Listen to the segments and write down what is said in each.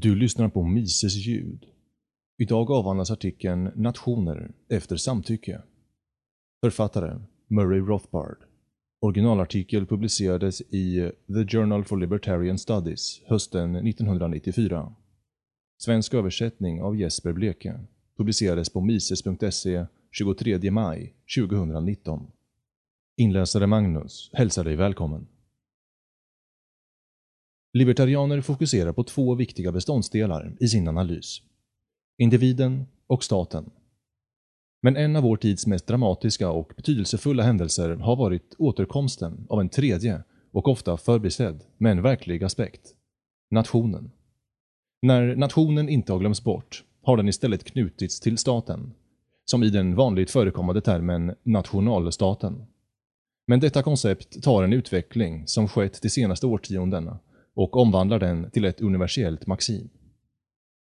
Du lyssnar på Mises ljud. Idag avhandlas artikeln “Nationer efter samtycke”. Författare Murray Rothbard. Originalartikel publicerades i The Journal for Libertarian Studies hösten 1994. Svensk översättning av Jesper Bleke publicerades på mises.se 23 maj 2019. Inläsare Magnus hälsar dig välkommen. Libertarianer fokuserar på två viktiga beståndsdelar i sin analys. Individen och staten. Men en av vår tids mest dramatiska och betydelsefulla händelser har varit återkomsten av en tredje och ofta förbisedd, men verklig aspekt. Nationen. När nationen inte har glömts bort har den istället knutits till staten, som i den vanligt förekommande termen nationalstaten. Men detta koncept tar en utveckling som skett de senaste årtiondena och omvandlar den till ett universellt maxim.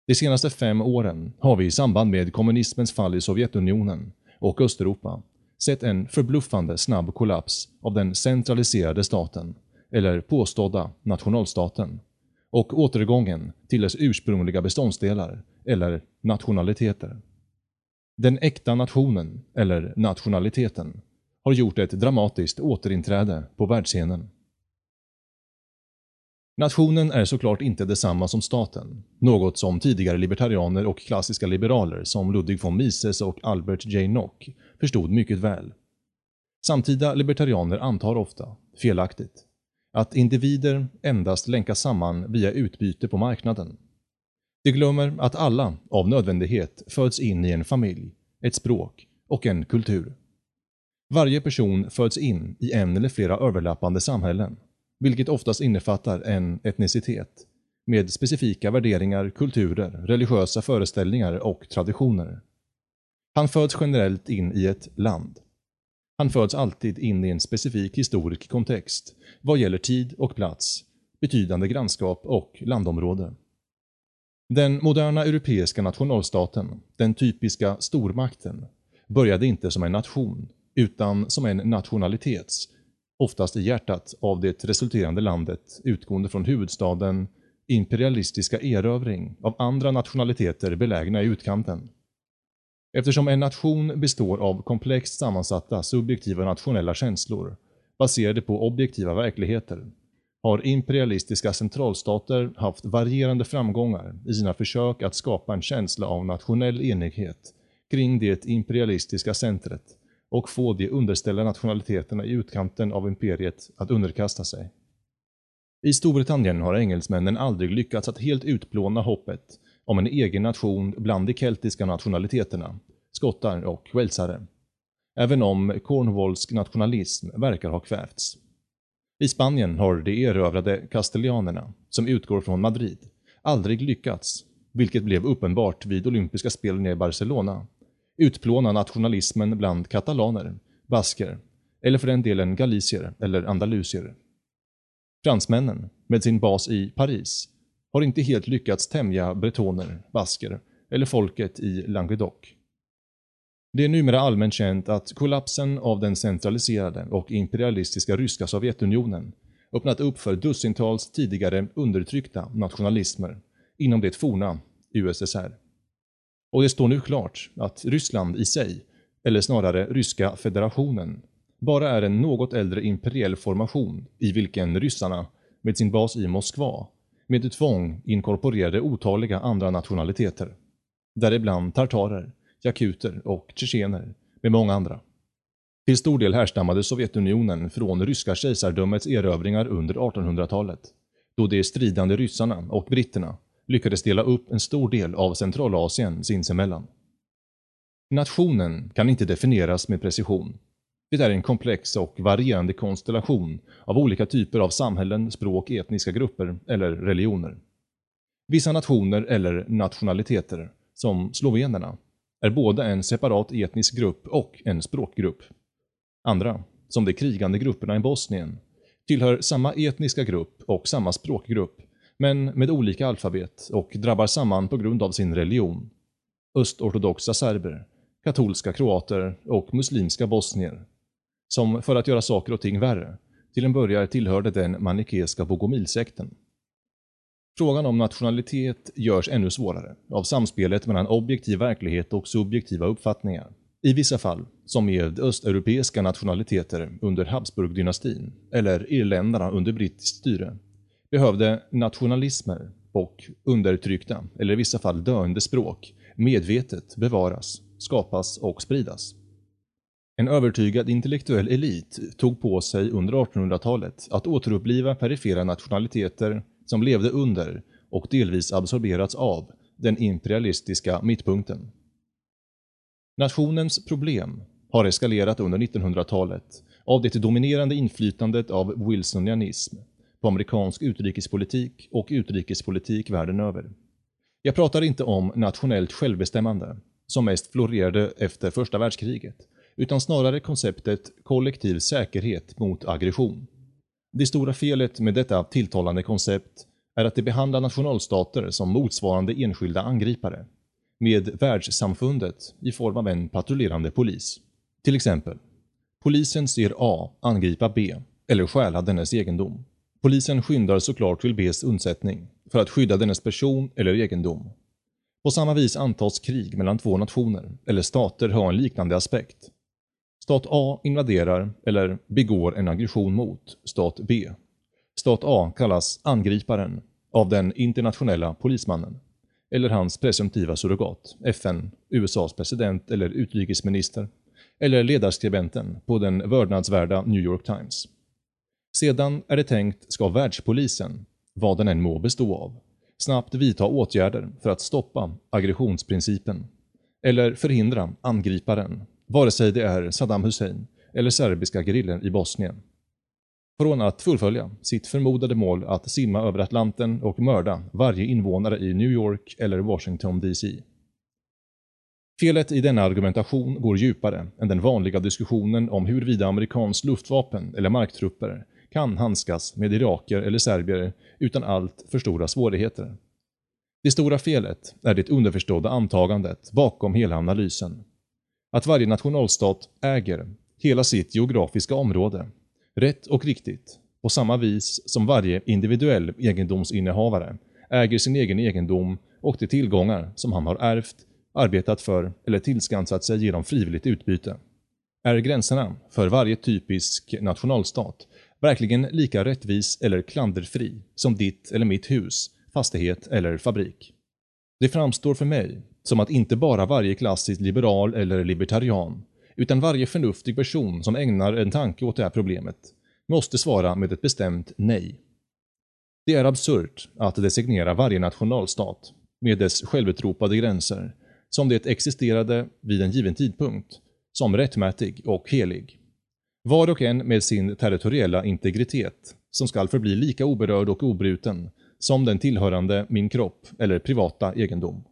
De senaste fem åren har vi i samband med kommunismens fall i Sovjetunionen och Östeuropa sett en förbluffande snabb kollaps av den centraliserade staten, eller påstådda nationalstaten, och återgången till dess ursprungliga beståndsdelar, eller nationaliteter. Den äkta nationen, eller nationaliteten, har gjort ett dramatiskt återinträde på världsscenen. Nationen är såklart inte detsamma som staten, något som tidigare libertarianer och klassiska liberaler som Ludwig von Mises och Albert J. Nock förstod mycket väl. Samtida libertarianer antar ofta, felaktigt, att individer endast länkas samman via utbyte på marknaden. De glömmer att alla, av nödvändighet, föds in i en familj, ett språk och en kultur. Varje person föds in i en eller flera överlappande samhällen vilket oftast innefattar en etnicitet, med specifika värderingar, kulturer, religiösa föreställningar och traditioner. Han föds generellt in i ett land. Han föds alltid in i en specifik historisk kontext vad gäller tid och plats, betydande grannskap och landområde. Den moderna europeiska nationalstaten, den typiska stormakten, började inte som en nation, utan som en nationalitets oftast i hjärtat av det resulterande landet utgående från huvudstaden imperialistiska erövring av andra nationaliteter belägna i utkanten. Eftersom en nation består av komplext sammansatta subjektiva nationella känslor baserade på objektiva verkligheter har imperialistiska centralstater haft varierande framgångar i sina försök att skapa en känsla av nationell enighet kring det imperialistiska centret och få de underställda nationaliteterna i utkanten av imperiet att underkasta sig. I Storbritannien har engelsmännen aldrig lyckats att helt utplåna hoppet om en egen nation bland de keltiska nationaliteterna, skottar och walesare. Även om Cornwallsk nationalism verkar ha kvävts. I Spanien har de erövrade kastellianerna, som utgår från Madrid, aldrig lyckats, vilket blev uppenbart vid olympiska spelen i Barcelona utplåna nationalismen bland katalaner, basker eller för den delen galicier eller andalusier. Fransmännen, med sin bas i Paris, har inte helt lyckats tämja bretoner, basker eller folket i Languedoc. Det är numera allmänt känt att kollapsen av den centraliserade och imperialistiska ryska Sovjetunionen öppnat upp för dussintals tidigare undertryckta nationalismer inom det forna USSR. Och det står nu klart att Ryssland i sig, eller snarare Ryska federationen, bara är en något äldre imperiell formation i vilken ryssarna, med sin bas i Moskva, med tvång inkorporerade otaliga andra nationaliteter. Däribland tartarer, jakuter och tjetjener, med många andra. Till stor del härstammade Sovjetunionen från ryska kejsardömets erövringar under 1800-talet, då de stridande ryssarna och britterna lyckades dela upp en stor del av Centralasien sinsemellan. Nationen kan inte definieras med precision. Det är en komplex och varierande konstellation av olika typer av samhällen, språk, etniska grupper eller religioner. Vissa nationer eller nationaliteter, som slovenerna, är både en separat etnisk grupp och en språkgrupp. Andra, som de krigande grupperna i Bosnien, tillhör samma etniska grupp och samma språkgrupp men med olika alfabet och drabbar samman på grund av sin religion. Östortodoxa serber, katolska kroater och muslimska bosnier. Som för att göra saker och ting värre, till en början tillhörde den manikeiska bogomilsekten. Frågan om nationalitet görs ännu svårare av samspelet mellan objektiv verklighet och subjektiva uppfattningar. I vissa fall, som med östeuropeiska nationaliteter under Habsburgdynastin eller irländarna under brittiskt styre, behövde nationalismer och undertryckta, eller i vissa fall döende språk, medvetet bevaras, skapas och spridas. En övertygad intellektuell elit tog på sig under 1800-talet att återuppliva perifera nationaliteter som levde under och delvis absorberats av den imperialistiska mittpunkten. Nationens problem har eskalerat under 1900-talet av det dominerande inflytandet av wilsonianism på amerikansk utrikespolitik och utrikespolitik världen över. Jag pratar inte om nationellt självbestämmande, som mest florerade efter första världskriget, utan snarare konceptet kollektiv säkerhet mot aggression. Det stora felet med detta tilltalande koncept är att det behandlar nationalstater som motsvarande enskilda angripare, med världssamfundet i form av en patrullerande polis. Till exempel, polisen ser A angripa B, eller stjäla dennes egendom. Polisen skyndar såklart till Bs undsättning, för att skydda dennes person eller egendom. På samma vis antas krig mellan två nationer, eller stater ha en liknande aspekt. Stat A invaderar, eller begår en aggression mot, stat B. Stat A kallas angriparen av den internationella polismannen, eller hans presumtiva surrogat, FN, USAs president eller utrikesminister, eller ledarskribenten på den vördnadsvärda New York Times. Sedan är det tänkt ska världspolisen, vad den än må bestå av, snabbt vidta åtgärder för att stoppa aggressionsprincipen, eller förhindra angriparen, vare sig det är Saddam Hussein eller serbiska gerillan i Bosnien. Från att fullfölja sitt förmodade mål att simma över Atlanten och mörda varje invånare i New York eller Washington DC. Felet i denna argumentation går djupare än den vanliga diskussionen om huruvida amerikanskt luftvapen eller marktrupper kan handskas med iraker eller serbier utan allt för stora svårigheter. Det stora felet är det underförstådda antagandet bakom hela analysen. Att varje nationalstat äger hela sitt geografiska område, rätt och riktigt, på samma vis som varje individuell egendomsinnehavare äger sin egen egendom och de tillgångar som han har ärvt, arbetat för eller tillskansat sig genom frivilligt utbyte. Är gränserna för varje typisk nationalstat verkligen lika rättvis eller klanderfri som ditt eller mitt hus, fastighet eller fabrik. Det framstår för mig som att inte bara varje klassisk liberal eller libertarian, utan varje förnuftig person som ägnar en tanke åt det här problemet, måste svara med ett bestämt nej. Det är absurt att designera varje nationalstat, med dess självutropade gränser, som det existerade vid en given tidpunkt, som rättmätig och helig. Var och en med sin territoriella integritet, som skall förbli lika oberörd och obruten som den tillhörande min kropp eller privata egendom.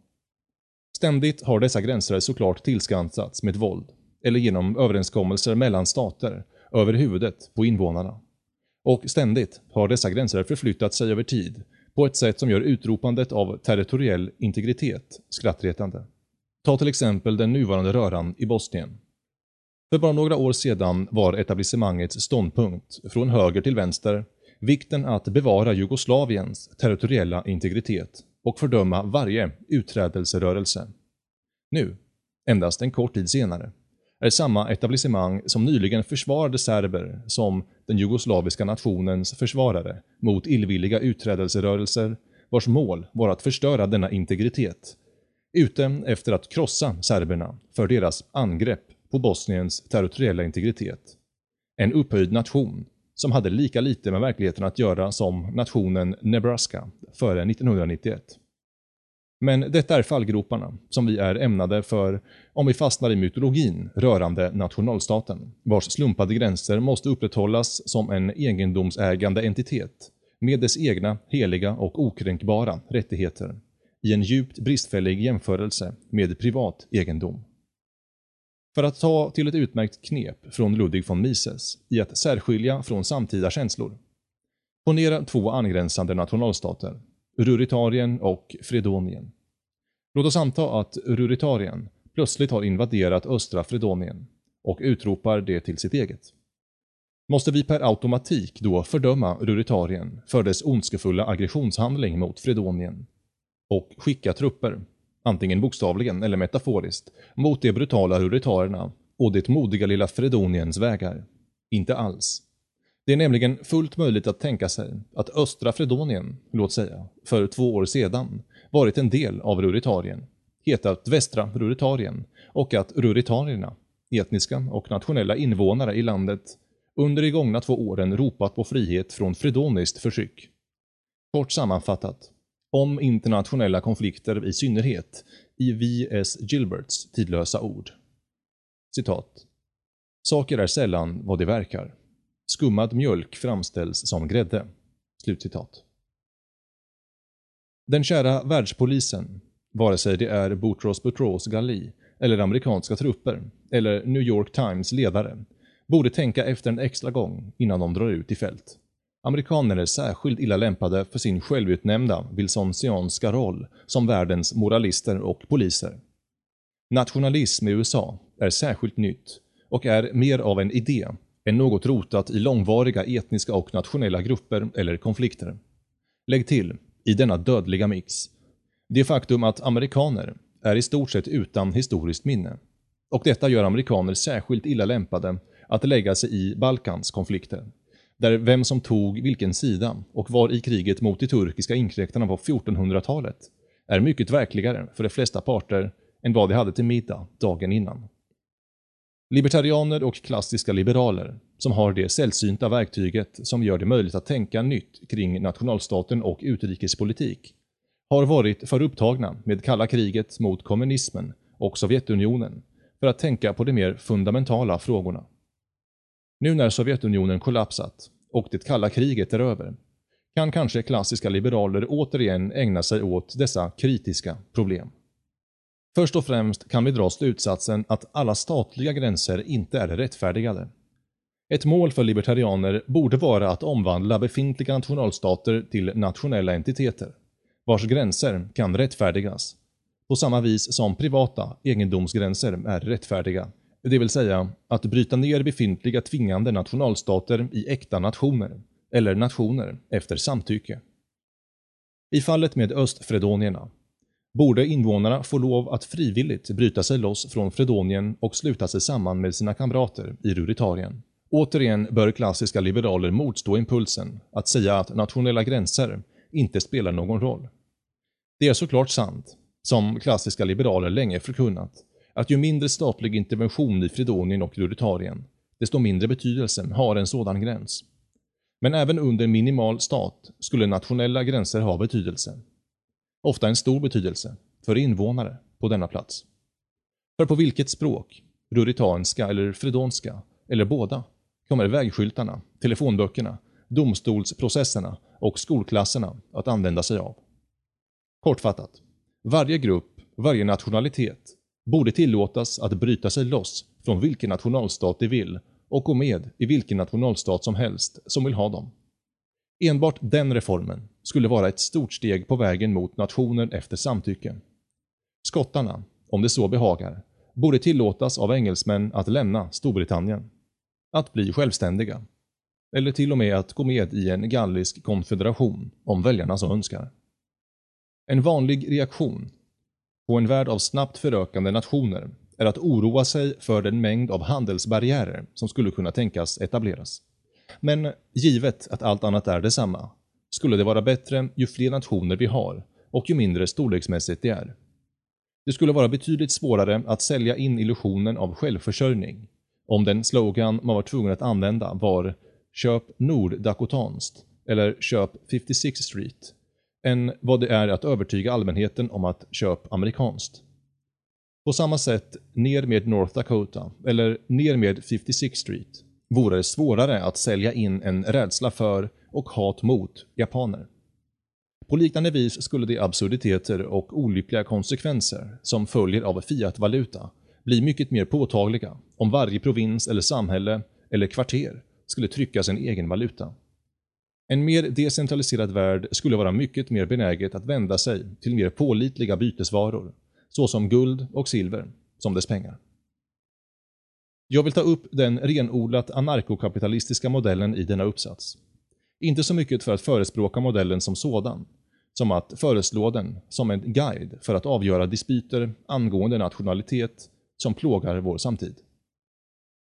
Ständigt har dessa gränser såklart tillskansats med våld, eller genom överenskommelser mellan stater, över huvudet på invånarna. Och ständigt har dessa gränser förflyttat sig över tid, på ett sätt som gör utropandet av territoriell integritet skrattretande. Ta till exempel den nuvarande röran i Bosnien. För bara några år sedan var etablissemangets ståndpunkt, från höger till vänster, vikten att bevara Jugoslaviens territoriella integritet och fördöma varje utträdelserörelse. Nu, endast en kort tid senare, är samma etablissemang som nyligen försvarade serber som den jugoslaviska nationens försvarare mot illvilliga utträdelserörelser vars mål var att förstöra denna integritet, ute efter att krossa serberna för deras angrepp på Bosniens territoriella integritet. En upphöjd nation som hade lika lite med verkligheten att göra som nationen Nebraska före 1991. Men detta är fallgroparna som vi är ämnade för om vi fastnar i mytologin rörande nationalstaten, vars slumpade gränser måste upprätthållas som en egendomsägande entitet med dess egna heliga och okränkbara rättigheter i en djupt bristfällig jämförelse med privat egendom. För att ta till ett utmärkt knep från Ludwig von Mises i att särskilja från samtida känslor. Ponera två angränsande nationalstater, Ruritarien och Fredonien. Låt oss anta att Ruritarien plötsligt har invaderat östra Fredonien och utropar det till sitt eget. Måste vi per automatik då fördöma Ruritarien för dess ondskefulla aggressionshandling mot Fredonien och skicka trupper, antingen bokstavligen eller metaforiskt, mot de brutala Ruritarierna och det modiga lilla Fredoniens vägar? Inte alls. Det är nämligen fullt möjligt att tänka sig att östra Fredonien, låt säga, för två år sedan varit en del av Ruritarien, hetat västra Ruritarien och att Ruritarierna, etniska och nationella invånare i landet, under de gångna två åren ropat på frihet från fredoniskt förtryck. Kort sammanfattat, om internationella konflikter i synnerhet, i V.S. Gilberts tidlösa ord. Citat. Saker är sällan vad det verkar. Skummad mjölk framställs som grädde. Slutcitat. Den kära världspolisen, vare sig det är Boutros Boutros Ghali eller amerikanska trupper eller New York Times ledare, borde tänka efter en extra gång innan de drar ut i fält. Amerikaner är särskilt illa lämpade för sin självutnämnda Wilsonsianska roll som världens moralister och poliser. Nationalism i USA är särskilt nytt och är mer av en idé än något rotat i långvariga etniska och nationella grupper eller konflikter. Lägg till, i denna dödliga mix, det faktum att amerikaner är i stort sett utan historiskt minne. Och detta gör amerikaner särskilt illa lämpade att lägga sig i Balkans konflikter. Där vem som tog vilken sida och var i kriget mot de turkiska inkräktarna på 1400-talet är mycket verkligare för de flesta parter än vad de hade till middag dagen innan. Libertarianer och klassiska liberaler, som har det sällsynta verktyget som gör det möjligt att tänka nytt kring nationalstaten och utrikespolitik, har varit för upptagna med kalla kriget mot kommunismen och Sovjetunionen för att tänka på de mer fundamentala frågorna. Nu när Sovjetunionen kollapsat och det kalla kriget är över, kan kanske klassiska liberaler återigen ägna sig åt dessa kritiska problem. Först och främst kan vi dra slutsatsen att alla statliga gränser inte är rättfärdigade. Ett mål för libertarianer borde vara att omvandla befintliga nationalstater till nationella entiteter, vars gränser kan rättfärdigas, på samma vis som privata egendomsgränser är rättfärdiga, det vill säga att bryta ner befintliga tvingande nationalstater i äkta nationer, eller nationer efter samtycke. I fallet med östfredonierna borde invånarna få lov att frivilligt bryta sig loss från Fredonien och sluta sig samman med sina kamrater i Ruritarien. Återigen bör klassiska liberaler motstå impulsen att säga att nationella gränser inte spelar någon roll. Det är såklart sant, som klassiska liberaler länge förkunnat, att ju mindre statlig intervention i Fredonien och Ruritarien, desto mindre betydelse har en sådan gräns. Men även under minimal stat skulle nationella gränser ha betydelse ofta en stor betydelse, för invånare på denna plats. För på vilket språk, ruritanska eller fredonska, eller båda, kommer vägskyltarna, telefonböckerna, domstolsprocesserna och skolklasserna att använda sig av? Kortfattat, varje grupp, varje nationalitet borde tillåtas att bryta sig loss från vilken nationalstat de vill och gå med i vilken nationalstat som helst som vill ha dem. Enbart den reformen skulle vara ett stort steg på vägen mot nationer efter samtycke. Skottarna, om det så behagar, borde tillåtas av engelsmän att lämna Storbritannien. Att bli självständiga. Eller till och med att gå med i en gallisk konfederation, om väljarna så önskar. En vanlig reaktion på en värld av snabbt förökande nationer är att oroa sig för den mängd av handelsbarriärer som skulle kunna tänkas etableras. Men givet att allt annat är detsamma, skulle det vara bättre ju fler nationer vi har och ju mindre storleksmässigt det är. Det skulle vara betydligt svårare att sälja in illusionen av självförsörjning om den slogan man var tvungen att använda var “Köp norddakotanskt” eller “Köp 56 Street” än vad det är att övertyga allmänheten om att “köp amerikanskt”. På samma sätt, ner med North Dakota eller ner med 56 Street vore det svårare att sälja in en rädsla för och hat mot japaner. På liknande vis skulle de absurditeter och olyckliga konsekvenser som följer av fiatvaluta bli mycket mer påtagliga om varje provins eller samhälle eller kvarter skulle trycka sin egen valuta. En mer decentraliserad värld skulle vara mycket mer benäget att vända sig till mer pålitliga bytesvaror, såsom guld och silver, som dess pengar. Jag vill ta upp den renodlat anarkokapitalistiska modellen i denna uppsats. Inte så mycket för att förespråka modellen som sådan, som att föreslå den som en guide för att avgöra dispyter angående nationalitet som plågar vår samtid.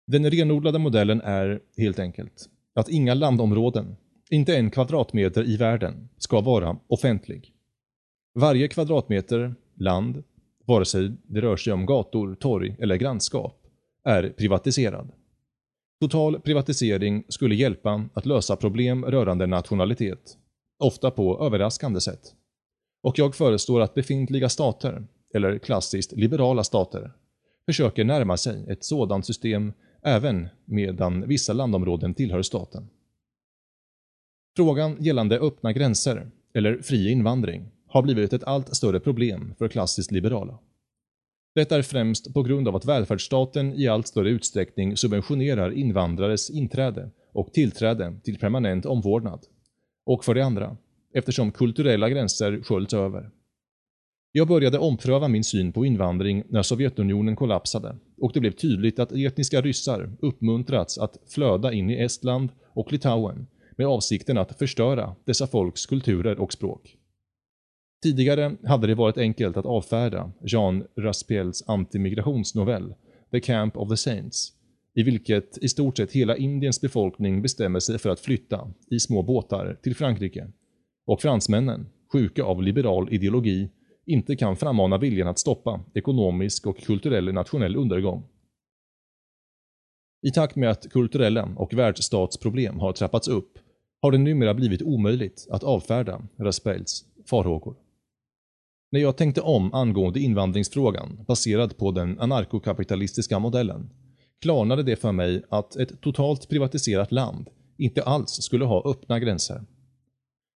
Den renodlade modellen är, helt enkelt, att inga landområden, inte en kvadratmeter i världen, ska vara offentlig. Varje kvadratmeter land, vare sig det rör sig om gator, torg eller grannskap, är privatiserad. Total privatisering skulle hjälpa att lösa problem rörande nationalitet, ofta på överraskande sätt. Och jag föreslår att befintliga stater, eller klassiskt liberala stater, försöker närma sig ett sådant system även medan vissa landområden tillhör staten. Frågan gällande öppna gränser, eller fri invandring, har blivit ett allt större problem för klassiskt liberala. Detta är främst på grund av att välfärdsstaten i allt större utsträckning subventionerar invandrares inträde och tillträde till permanent omvårdnad. Och för det andra, eftersom kulturella gränser sköljs över. Jag började ompröva min syn på invandring när Sovjetunionen kollapsade och det blev tydligt att etniska ryssar uppmuntrats att flöda in i Estland och Litauen med avsikten att förstöra dessa folks kulturer och språk. Tidigare hade det varit enkelt att avfärda Jean Raspiels antimigrationsnovell The Camp of the Saints, i vilket i stort sett hela Indiens befolkning bestämmer sig för att flytta i små båtar till Frankrike och fransmännen, sjuka av liberal ideologi, inte kan frammana viljan att stoppa ekonomisk och kulturell nationell undergång. I takt med att kulturella och världsstatsproblem har trappats upp har det numera blivit omöjligt att avfärda Raspails farhågor. När jag tänkte om angående invandringsfrågan baserad på den anarkokapitalistiska modellen klarnade det för mig att ett totalt privatiserat land inte alls skulle ha öppna gränser.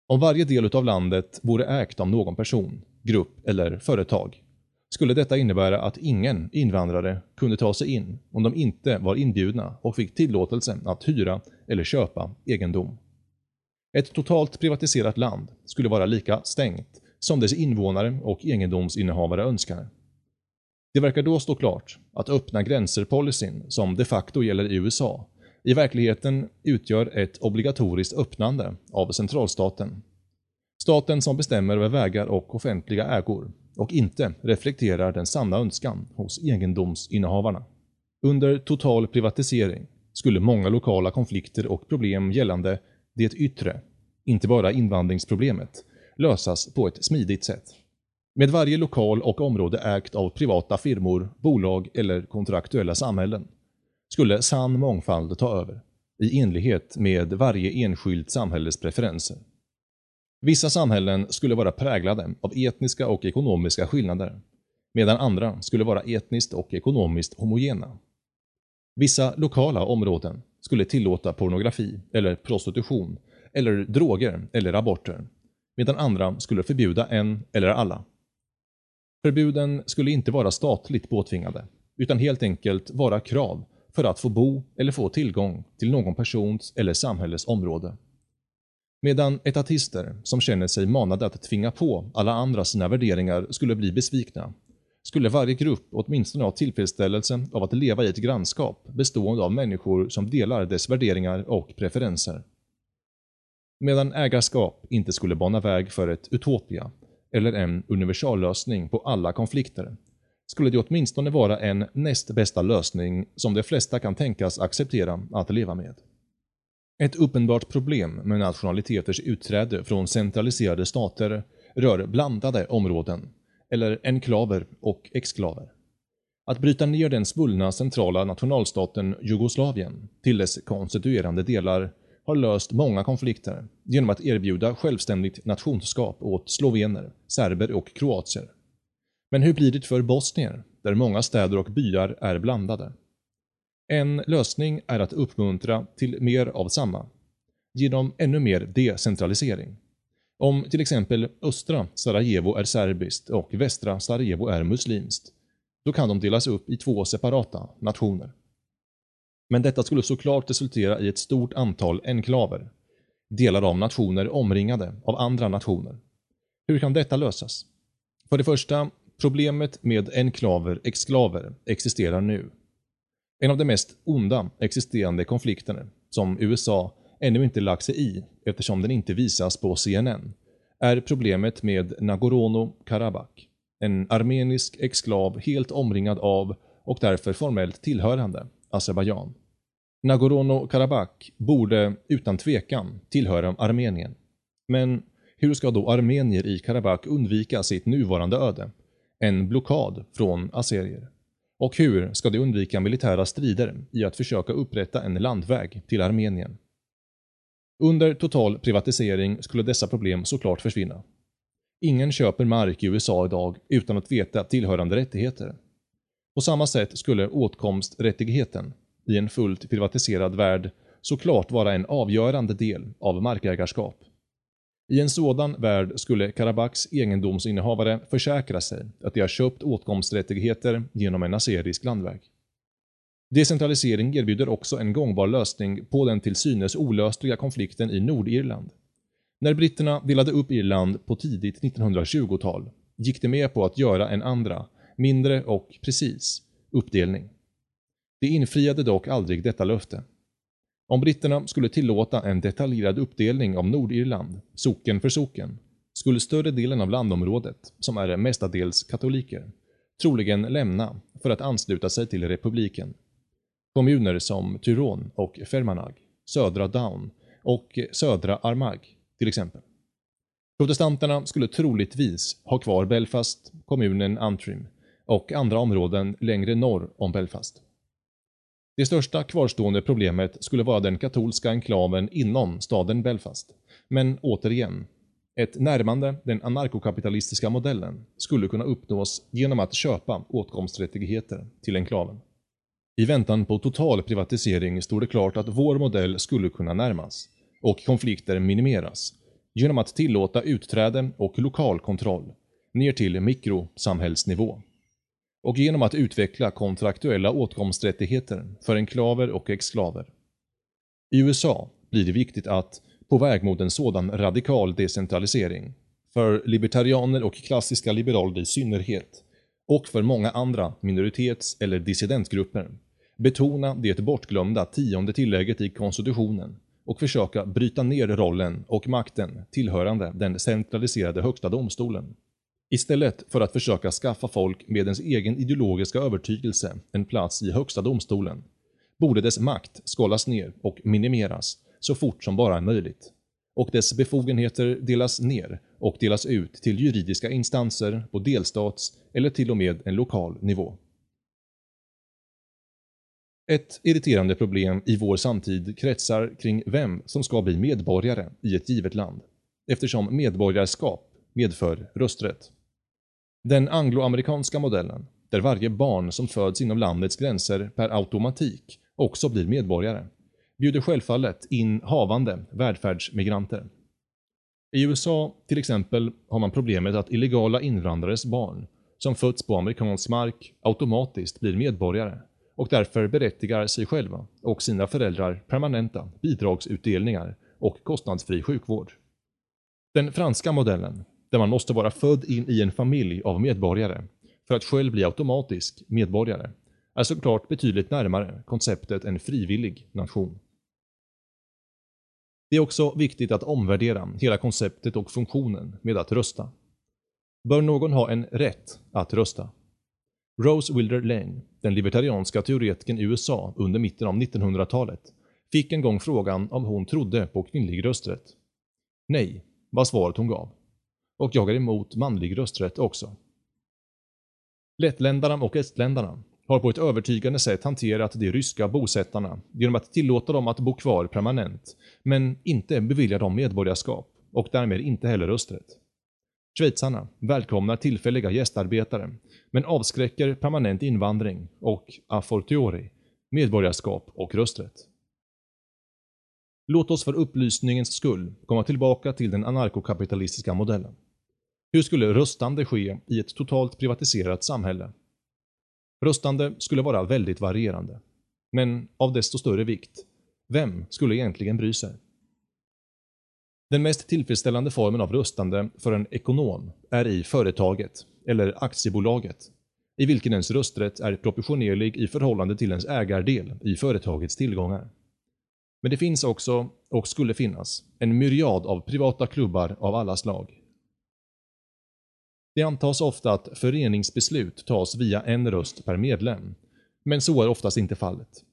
Om varje del av landet vore ägt av någon person, grupp eller företag skulle detta innebära att ingen invandrare kunde ta sig in om de inte var inbjudna och fick tillåtelse att hyra eller köpa egendom. Ett totalt privatiserat land skulle vara lika stängt som dess invånare och egendomsinnehavare önskar. Det verkar då stå klart att öppna gränser-policyn, som de facto gäller i USA, i verkligheten utgör ett obligatoriskt öppnande av centralstaten. Staten som bestämmer över vägar och offentliga ägor och inte reflekterar den sanna önskan hos egendomsinnehavarna. Under total privatisering skulle många lokala konflikter och problem gällande det yttre, inte bara invandringsproblemet, lösas på ett smidigt sätt. Med varje lokal och område ägt av privata firmor, bolag eller kontraktuella samhällen skulle sann mångfald ta över, i enlighet med varje enskilt samhälles preferenser. Vissa samhällen skulle vara präglade av etniska och ekonomiska skillnader, medan andra skulle vara etniskt och ekonomiskt homogena. Vissa lokala områden skulle tillåta pornografi eller prostitution eller droger eller aborter, medan andra skulle förbjuda en eller alla. Förbuden skulle inte vara statligt påtvingade, utan helt enkelt vara krav för att få bo eller få tillgång till någon persons eller samhälles område. Medan etatister som känner sig manade att tvinga på alla andra sina värderingar skulle bli besvikna, skulle varje grupp åtminstone ha tillfredsställelsen av att leva i ett grannskap bestående av människor som delar dess värderingar och preferenser. Medan ägarskap inte skulle bana väg för ett utopia eller en universallösning på alla konflikter, skulle det åtminstone vara en näst bästa lösning som de flesta kan tänkas acceptera att leva med. Ett uppenbart problem med nationaliteters utträde från centraliserade stater rör blandade områden, eller enklaver och exklaver. Att bryta ner den svullna centrala nationalstaten Jugoslavien till dess konstituerande delar har löst många konflikter genom att erbjuda självständigt nationskap åt slovener, serber och kroatier. Men hur blir det för bosnier, där många städer och byar är blandade? En lösning är att uppmuntra till mer av samma, genom ännu mer decentralisering. Om till exempel östra Sarajevo är serbiskt och västra Sarajevo är muslimskt, då kan de delas upp i två separata nationer. Men detta skulle såklart resultera i ett stort antal enklaver, delar av nationer omringade av andra nationer. Hur kan detta lösas? För det första, problemet med enklaver, exklaver, existerar nu. En av de mest onda existerande konflikterna, som USA ännu inte lagt sig i eftersom den inte visas på CNN, är problemet med Nagorno-Karabach. En armenisk exklav helt omringad av och därför formellt tillhörande Azerbajdzjan. Nagorno-Karabach borde utan tvekan tillhöra Armenien. Men hur ska då armenier i Karabach undvika sitt nuvarande öde? En blockad från azerier. Och hur ska de undvika militära strider i att försöka upprätta en landväg till Armenien? Under total privatisering skulle dessa problem såklart försvinna. Ingen köper mark i USA idag utan att veta tillhörande rättigheter. På samma sätt skulle åtkomsträttigheten i en fullt privatiserad värld såklart vara en avgörande del av markägarskap. I en sådan värld skulle Karabachs egendomsinnehavare försäkra sig att de har köpt åtkomsträttigheter genom en aserisk landväg. Decentralisering erbjuder också en gångbar lösning på den till synes olösliga konflikten i Nordirland. När britterna delade upp Irland på tidigt 1920-tal gick de med på att göra en andra, mindre och precis, uppdelning. De infriade dock aldrig detta löfte. Om britterna skulle tillåta en detaljerad uppdelning av Nordirland, socken för socken, skulle större delen av landområdet, som är mestadels katoliker, troligen lämna för att ansluta sig till republiken. Kommuner som Tyrone och Fermanagh, södra Down och södra Armagh till exempel. Protestanterna skulle troligtvis ha kvar Belfast, kommunen Antrim och andra områden längre norr om Belfast. Det största kvarstående problemet skulle vara den katolska enklaven inom staden Belfast. Men återigen, ett närmande den anarkokapitalistiska modellen skulle kunna uppnås genom att köpa åtkomsträttigheter till enklaven. I väntan på total privatisering stod det klart att vår modell skulle kunna närmas och konflikter minimeras genom att tillåta utträde och lokal kontroll ner till mikrosamhällsnivå och genom att utveckla kontraktuella åtkomsträttigheter för enklaver och exklaver. I USA blir det viktigt att, på väg mot en sådan radikal decentralisering, för libertarianer och klassiska liberaler i synnerhet, och för många andra minoritets eller dissidentgrupper, betona det bortglömda tionde tillägget i konstitutionen och försöka bryta ner rollen och makten tillhörande den centraliserade högsta domstolen. Istället för att försöka skaffa folk med ens egen ideologiska övertygelse en plats i högsta domstolen, borde dess makt skalas ner och minimeras så fort som bara är möjligt, och dess befogenheter delas ner och delas ut till juridiska instanser på delstats eller till och med en lokal nivå. Ett irriterande problem i vår samtid kretsar kring vem som ska bli medborgare i ett givet land, eftersom medborgarskap medför rösträtt. Den angloamerikanska modellen, där varje barn som föds inom landets gränser per automatik också blir medborgare, bjuder självfallet in havande välfärdsmigranter. I USA till exempel har man problemet att illegala invandrares barn som fötts på amerikansk mark automatiskt blir medborgare och därför berättigar sig själva och sina föräldrar permanenta bidragsutdelningar och kostnadsfri sjukvård. Den franska modellen, där man måste vara född in i en familj av medborgare för att själv bli automatisk medborgare, är såklart betydligt närmare konceptet en frivillig nation. Det är också viktigt att omvärdera hela konceptet och funktionen med att rösta. Bör någon ha en rätt att rösta? Rose Wilder Lane, den libertarianska teoretikern i USA under mitten av 1900-talet, fick en gång frågan om hon trodde på kvinnlig rösträtt. Nej, var svaret hon gav. Och jag är emot manlig rösträtt också. Lettländarna och estländarna har på ett övertygande sätt hanterat de ryska bosättarna genom att tillåta dem att bo kvar permanent, men inte bevilja dem medborgarskap och därmed inte heller rösträtt. Schweizarna välkomnar tillfälliga gästarbetare, men avskräcker permanent invandring och, a fortiori, medborgarskap och rösträtt. Låt oss för upplysningens skull komma tillbaka till den anarkokapitalistiska modellen. Hur skulle röstande ske i ett totalt privatiserat samhälle? Röstande skulle vara väldigt varierande. Men av desto större vikt. Vem skulle egentligen bry sig? Den mest tillfredsställande formen av röstande för en ekonom är i företaget, eller aktiebolaget, i vilken ens rösträtt är proportionerlig i förhållande till ens ägardel i företagets tillgångar. Men det finns också, och skulle finnas, en myriad av privata klubbar av alla slag. Det antas ofta att föreningsbeslut tas via en röst per medlem, men så är oftast inte fallet.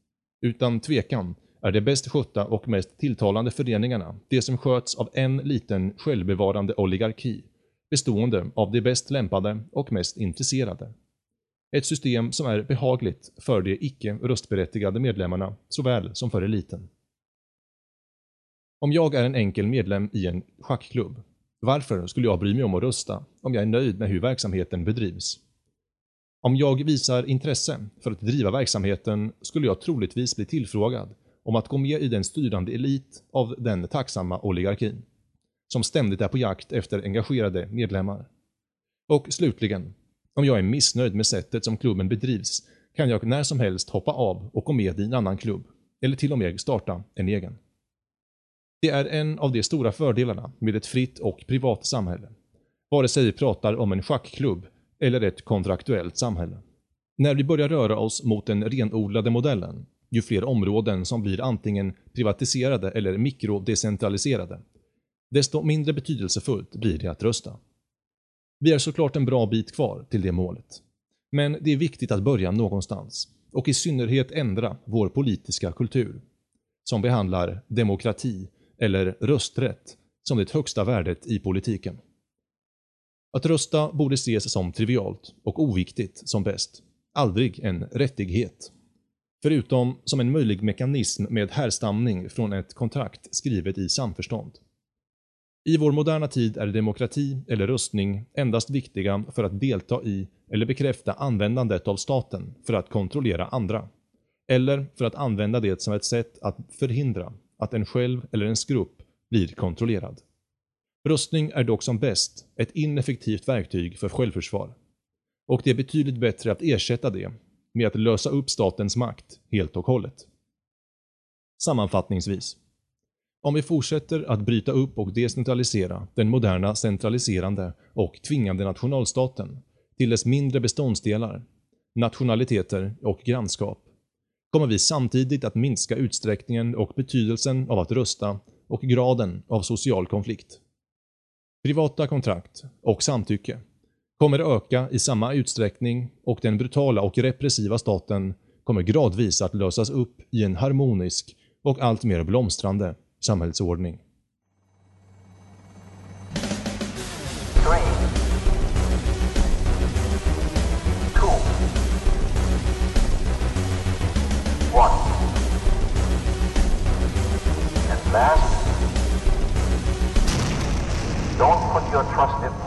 Utan tvekan är de bäst skötta och mest tilltalande föreningarna de som sköts av en liten självbevarande oligarki, bestående av de bäst lämpade och mest intresserade. Ett system som är behagligt för de icke röstberättigade medlemmarna såväl som för eliten. Om jag är en enkel medlem i en schackklubb, varför skulle jag bry mig om att rösta om jag är nöjd med hur verksamheten bedrivs? Om jag visar intresse för att driva verksamheten skulle jag troligtvis bli tillfrågad om att gå med i den styrande elit av den tacksamma oligarkin, som ständigt är på jakt efter engagerade medlemmar. Och slutligen, om jag är missnöjd med sättet som klubben bedrivs kan jag när som helst hoppa av och gå med i en annan klubb, eller till och med starta en egen. Det är en av de stora fördelarna med ett fritt och privat samhälle, vare sig vi pratar om en schackklubb eller ett kontraktuellt samhälle. När vi börjar röra oss mot den renodlade modellen, ju fler områden som blir antingen privatiserade eller mikrodecentraliserade, desto mindre betydelsefullt blir det att rösta. Vi är såklart en bra bit kvar till det målet. Men det är viktigt att börja någonstans och i synnerhet ändra vår politiska kultur, som behandlar demokrati eller rösträtt som det högsta värdet i politiken. Att rösta borde ses som trivialt och oviktigt som bäst, aldrig en rättighet. Förutom som en möjlig mekanism med härstamning från ett kontrakt skrivet i samförstånd. I vår moderna tid är demokrati eller röstning endast viktiga för att delta i eller bekräfta användandet av staten för att kontrollera andra. Eller för att använda det som ett sätt att förhindra att en själv eller ens grupp blir kontrollerad. Rustning är dock som bäst ett ineffektivt verktyg för självförsvar. Och det är betydligt bättre att ersätta det med att lösa upp statens makt helt och hållet. Sammanfattningsvis. Om vi fortsätter att bryta upp och decentralisera den moderna centraliserande och tvingande nationalstaten till dess mindre beståndsdelar, nationaliteter och grannskap, kommer vi samtidigt att minska utsträckningen och betydelsen av att rösta och graden av social konflikt. Privata kontrakt och samtycke kommer öka i samma utsträckning och den brutala och repressiva staten kommer gradvis att lösas upp i en harmonisk och allt mer blomstrande samhällsordning. Austin.